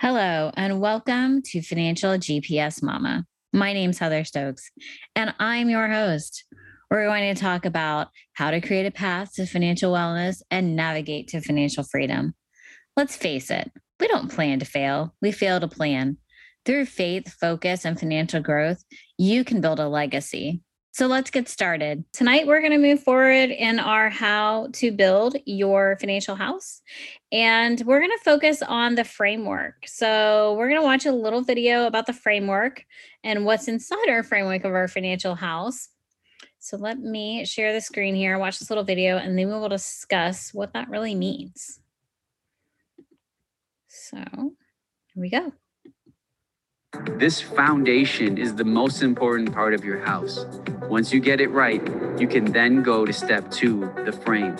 Hello, and welcome to Financial GPS Mama. My name's Heather Stokes, and I'm your host. We're going to talk about how to create a path to financial wellness and navigate to financial freedom. Let's face it, we don't plan to fail, we fail to plan. Through faith, focus, and financial growth, you can build a legacy. So let's get started. Tonight, we're going to move forward in our how to build your financial house. And we're going to focus on the framework. So we're going to watch a little video about the framework and what's inside our framework of our financial house. So let me share the screen here, watch this little video, and then we will discuss what that really means. So here we go. This foundation is the most important part of your house. Once you get it right, you can then go to step two, the frame.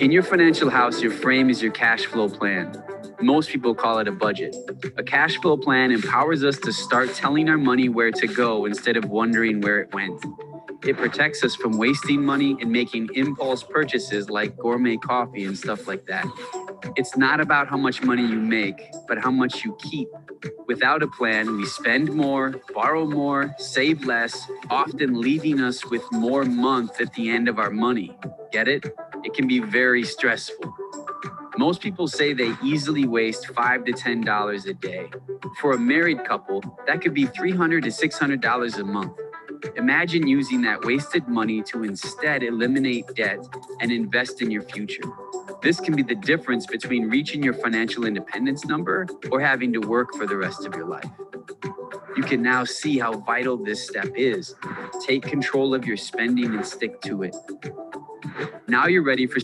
In your financial house, your frame is your cash flow plan. Most people call it a budget. A cash flow plan empowers us to start telling our money where to go instead of wondering where it went. It protects us from wasting money and making impulse purchases like gourmet coffee and stuff like that. It's not about how much money you make, but how much you keep. Without a plan, we spend more, borrow more, save less, often leaving us with more month at the end of our money. Get it? It can be very stressful. Most people say they easily waste five to ten dollars a day. For a married couple, that could be 300 to $600 a month. Imagine using that wasted money to instead eliminate debt and invest in your future. This can be the difference between reaching your financial independence number or having to work for the rest of your life. You can now see how vital this step is. Take control of your spending and stick to it. Now you're ready for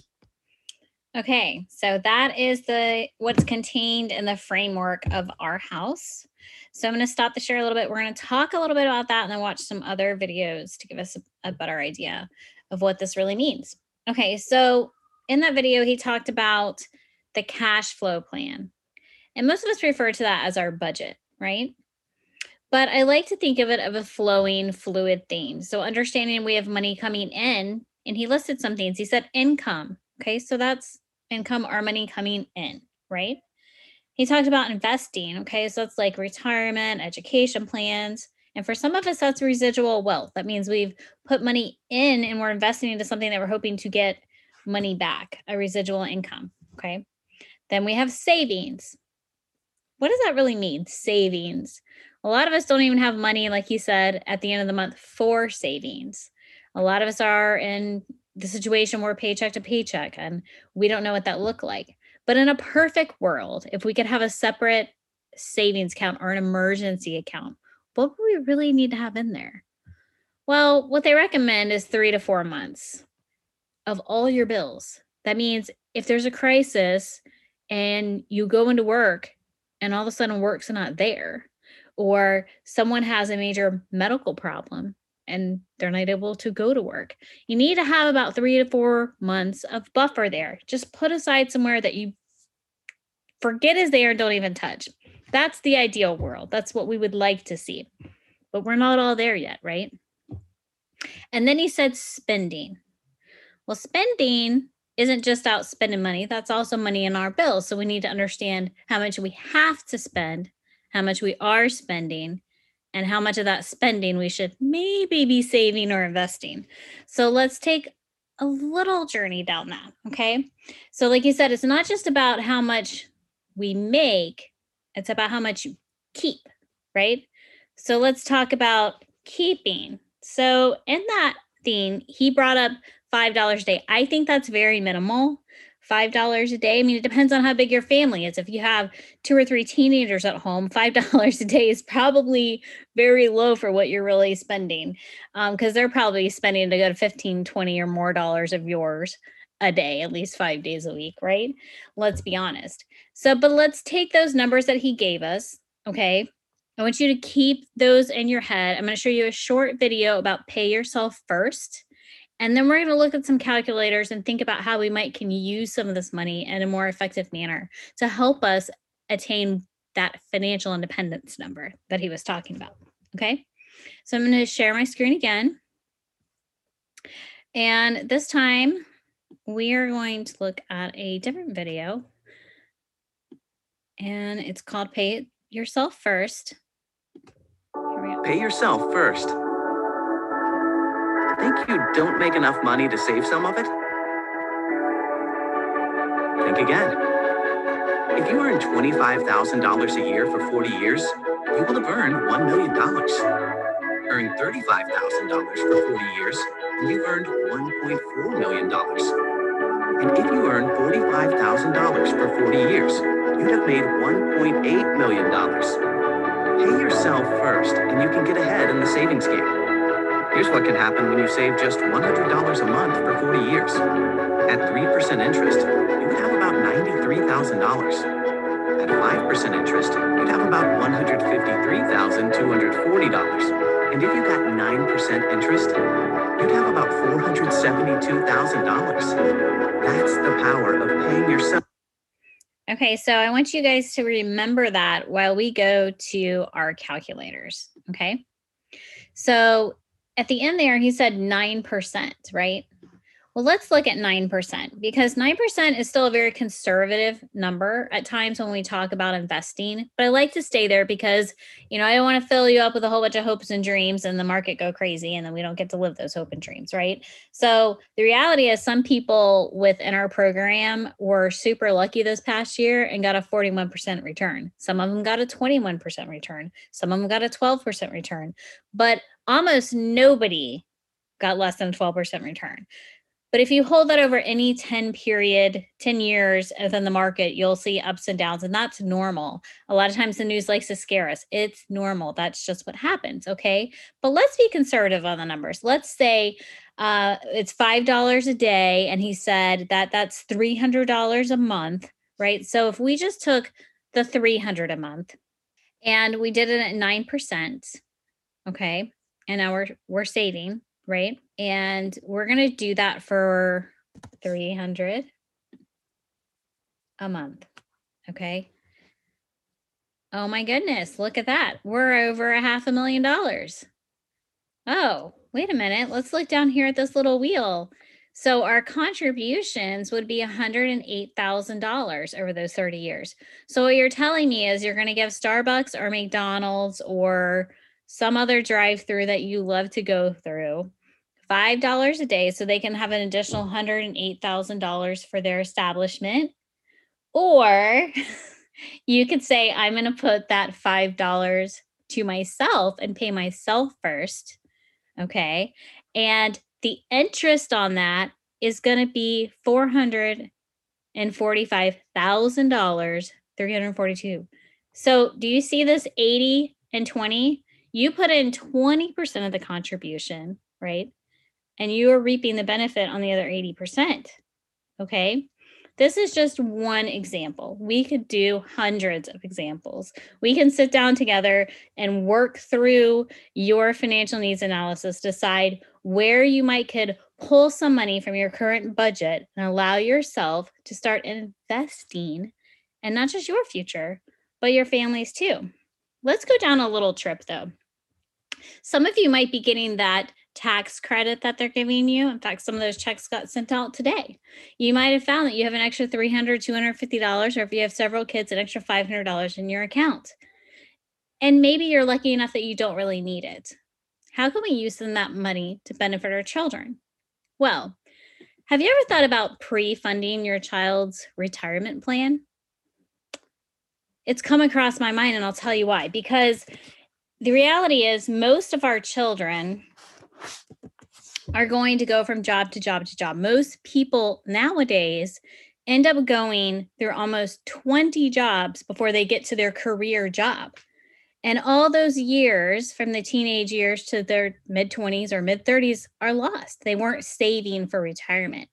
Okay, so that is the what's contained in the framework of our house. So I'm going to stop the share a little bit. We're going to talk a little bit about that and then watch some other videos to give us a, a better idea of what this really means. Okay, so in that video, he talked about the cash flow plan. And most of us refer to that as our budget, right? But I like to think of it of a flowing, fluid theme. So understanding we have money coming in, and he listed some things. He said income. Okay, so that's income or money coming in, right? He talked about investing. Okay, so it's like retirement, education plans. And for some of us, that's residual wealth. That means we've put money in and we're investing into something that we're hoping to get money back, a residual income. Okay. Then we have savings. What does that really mean? Savings. A lot of us don't even have money, like he said, at the end of the month for savings. A lot of us are in the situation where paycheck to paycheck and we don't know what that look like. But in a perfect world, if we could have a separate savings account or an emergency account, what would we really need to have in there? Well, what they recommend is three to four months of all your bills. That means if there's a crisis and you go into work and all of a sudden work's not there, or someone has a major medical problem and they're not able to go to work, you need to have about three to four months of buffer there. Just put aside somewhere that you forget is there and don't even touch. That's the ideal world. That's what we would like to see. But we're not all there yet, right? And then he said spending. Well, spending isn't just out spending money, that's also money in our bills. So we need to understand how much we have to spend, how much we are spending, and how much of that spending we should maybe be saving or investing. So let's take a little journey down that. Okay. So, like you said, it's not just about how much we make, it's about how much you keep, right? So, let's talk about keeping. So, in that theme, he brought up $5 a day. I think that's very minimal. $5 a day. I mean, it depends on how big your family is. If you have two or three teenagers at home, $5 a day is probably very low for what you're really spending because um, they're probably spending a good 15, 20 or more dollars of yours a day, at least five days a week, right? Let's be honest. So, but let's take those numbers that he gave us. Okay. I want you to keep those in your head. I'm going to show you a short video about pay yourself first and then we're going to look at some calculators and think about how we might can use some of this money in a more effective manner to help us attain that financial independence number that he was talking about. Okay. So I'm going to share my screen again. And this time we are going to look at a different video. And it's called Pay Yourself First. Pay yourself first. Think you don't make enough money to save some of it? Think again. If you earn $25,000 a year for 40 years, you will have earned $1 million. Earn $35,000 for 40 years, and you've earned $1.4 million. And if you earn $45,000 for 40 years, you'd have made $1.8 million. Pay yourself first, and you can get ahead in the savings game. Here's what can happen when you save just $100 a month for 40 years. At 3% interest, you would have about $93,000. At 5% interest, you'd have about $153,240. And if you got 9% interest, you'd have about $472,000. That's the power of paying yourself. Okay, so I want you guys to remember that while we go to our calculators. Okay. So at the end there, he said 9%, right? Well, let's look at 9% because 9% is still a very conservative number at times when we talk about investing. But I like to stay there because, you know, I don't want to fill you up with a whole bunch of hopes and dreams and the market go crazy and then we don't get to live those hope and dreams, right? So the reality is some people within our program were super lucky this past year and got a 41% return. Some of them got a 21% return. Some of them got a 12% return. But almost nobody got less than 12% return. But if you hold that over any 10 period, 10 years within the market, you'll see ups and downs, and that's normal. A lot of times the news likes to scare us. It's normal. That's just what happens. Okay. But let's be conservative on the numbers. Let's say uh, it's $5 a day, and he said that that's $300 a month, right? So if we just took the 300 a month and we did it at 9%, okay, and now we're, we're saving right? And we're going to do that for 300 a month. Okay. Oh my goodness, look at that. We're over a half a million dollars. Oh, wait a minute. Let's look down here at this little wheel. So our contributions would be $108,000 over those 30 years. So what you're telling me is you're going to give Starbucks or McDonald's or some other drive through that you love to go through $5 a day so they can have an additional $108,000 for their establishment. Or you could say, I'm going to put that $5 to myself and pay myself first. Okay. And the interest on that is going to be $445,000, 342. So do you see this 80 and 20? You put in 20% of the contribution, right? And you are reaping the benefit on the other 80%. Okay. This is just one example. We could do hundreds of examples. We can sit down together and work through your financial needs analysis, decide where you might could pull some money from your current budget and allow yourself to start investing and not just your future, but your families too. Let's go down a little trip though. Some of you might be getting that tax credit that they're giving you. In fact, some of those checks got sent out today. You might have found that you have an extra $300, $250, or if you have several kids, an extra $500 in your account. And maybe you're lucky enough that you don't really need it. How can we use that money to benefit our children? Well, have you ever thought about pre funding your child's retirement plan? It's come across my mind, and I'll tell you why. Because the reality is most of our children are going to go from job to job to job. Most people nowadays end up going through almost 20 jobs before they get to their career job. And all those years from the teenage years to their mid 20s or mid 30s are lost. They weren't saving for retirement.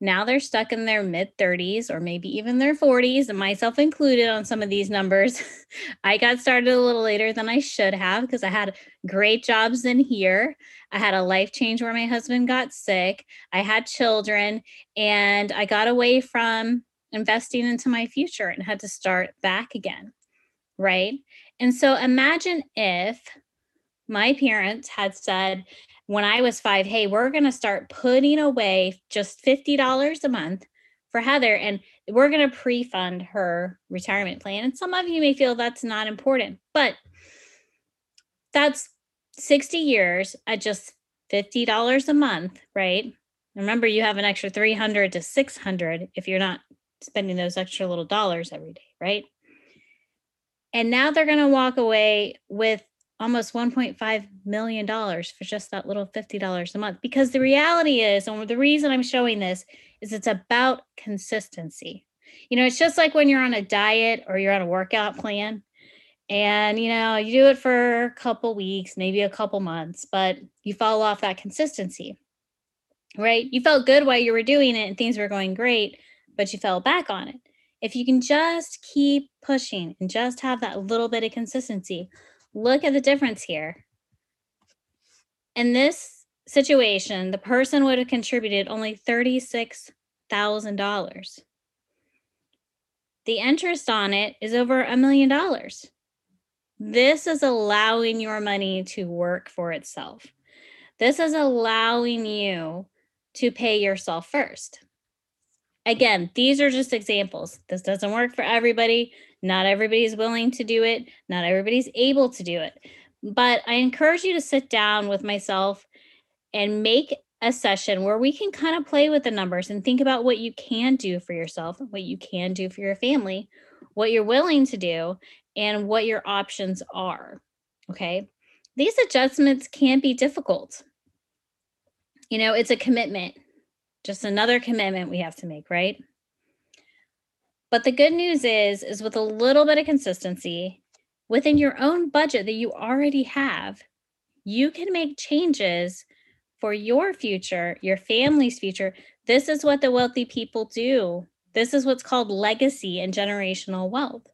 Now they're stuck in their mid 30s or maybe even their 40s, and myself included on some of these numbers. I got started a little later than I should have because I had great jobs in here. I had a life change where my husband got sick. I had children, and I got away from investing into my future and had to start back again. Right. And so imagine if my parents had said, when I was five, hey, we're going to start putting away just $50 a month for Heather and we're going to pre-fund her retirement plan. And some of you may feel that's not important, but that's 60 years at just $50 a month, right? Remember you have an extra 300 to 600 if you're not spending those extra little dollars every day, right? And now they're going to walk away with almost 1.5 million dollars for just that little $50 a month because the reality is and the reason I'm showing this is it's about consistency. You know, it's just like when you're on a diet or you're on a workout plan and you know, you do it for a couple weeks, maybe a couple months, but you fall off that consistency. Right? You felt good while you were doing it and things were going great, but you fell back on it. If you can just keep pushing and just have that little bit of consistency, look at the difference here. In this situation, the person would have contributed only $36,000. The interest on it is over a million dollars. This is allowing your money to work for itself. This is allowing you to pay yourself first. Again, these are just examples. This doesn't work for everybody. Not everybody's willing to do it. Not everybody's able to do it. But I encourage you to sit down with myself and make a session where we can kind of play with the numbers and think about what you can do for yourself, what you can do for your family, what you're willing to do, and what your options are. Okay. These adjustments can be difficult. You know, it's a commitment, just another commitment we have to make, right? But the good news is, is with a little bit of consistency within your own budget that you already have, you can make changes for your future, your family's future. This is what the wealthy people do. This is what's called legacy and generational wealth.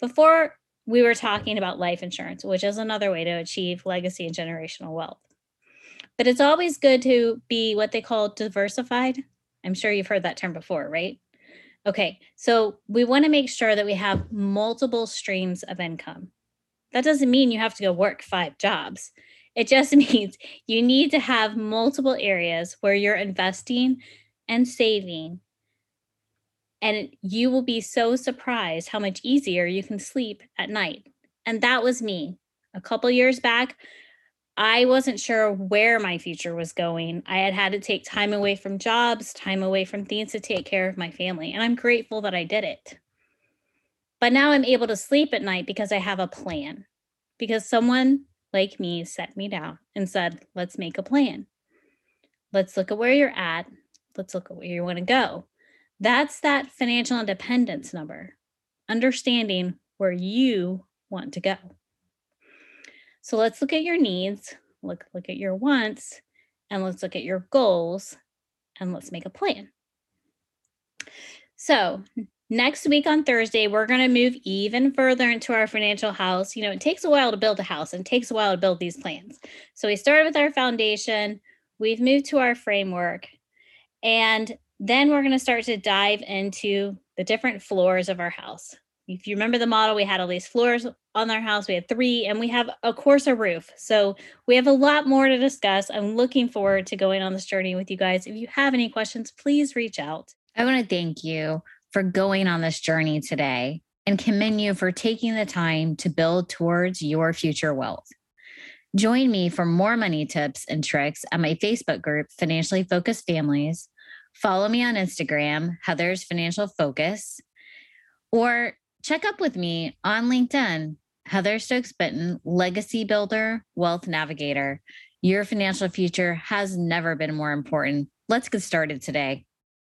Before we were talking about life insurance, which is another way to achieve legacy and generational wealth. But it's always good to be what they call diversified. I'm sure you've heard that term before, right? Okay, so we want to make sure that we have multiple streams of income. That doesn't mean you have to go work five jobs. It just means you need to have multiple areas where you're investing and saving. And you will be so surprised how much easier you can sleep at night. And that was me. A couple years back, I wasn't sure where my future was going. I had had to take time away from jobs, time away from things to take care of my family. And I'm grateful that I did it. But now I'm able to sleep at night because I have a plan, because someone like me set me down and said, let's make a plan. Let's look at where you're at. Let's look at where you want to go. That's that financial independence number, understanding where you want to go. So let's look at your needs, look, look at your wants, and let's look at your goals, and let's make a plan. So next week on Thursday, we're going to move even further into our financial house. You know, it takes a while to build a house and takes a while to build these plans. So we started with our foundation, we've moved to our framework, and then we're going to start to dive into the different floors of our house. If you remember the model, we had all these floors on our house. We had three, and we have, of course, a roof. So we have a lot more to discuss. I'm looking forward to going on this journey with you guys. If you have any questions, please reach out. I want to thank you for going on this journey today and commend you for taking the time to build towards your future wealth. Join me for more money tips and tricks at my Facebook group, Financially Focused Families. Follow me on Instagram, Heather's Financial Focus, or check up with me on LinkedIn, Heather Stokes Benton, Legacy Builder, Wealth Navigator. Your financial future has never been more important. Let's get started today.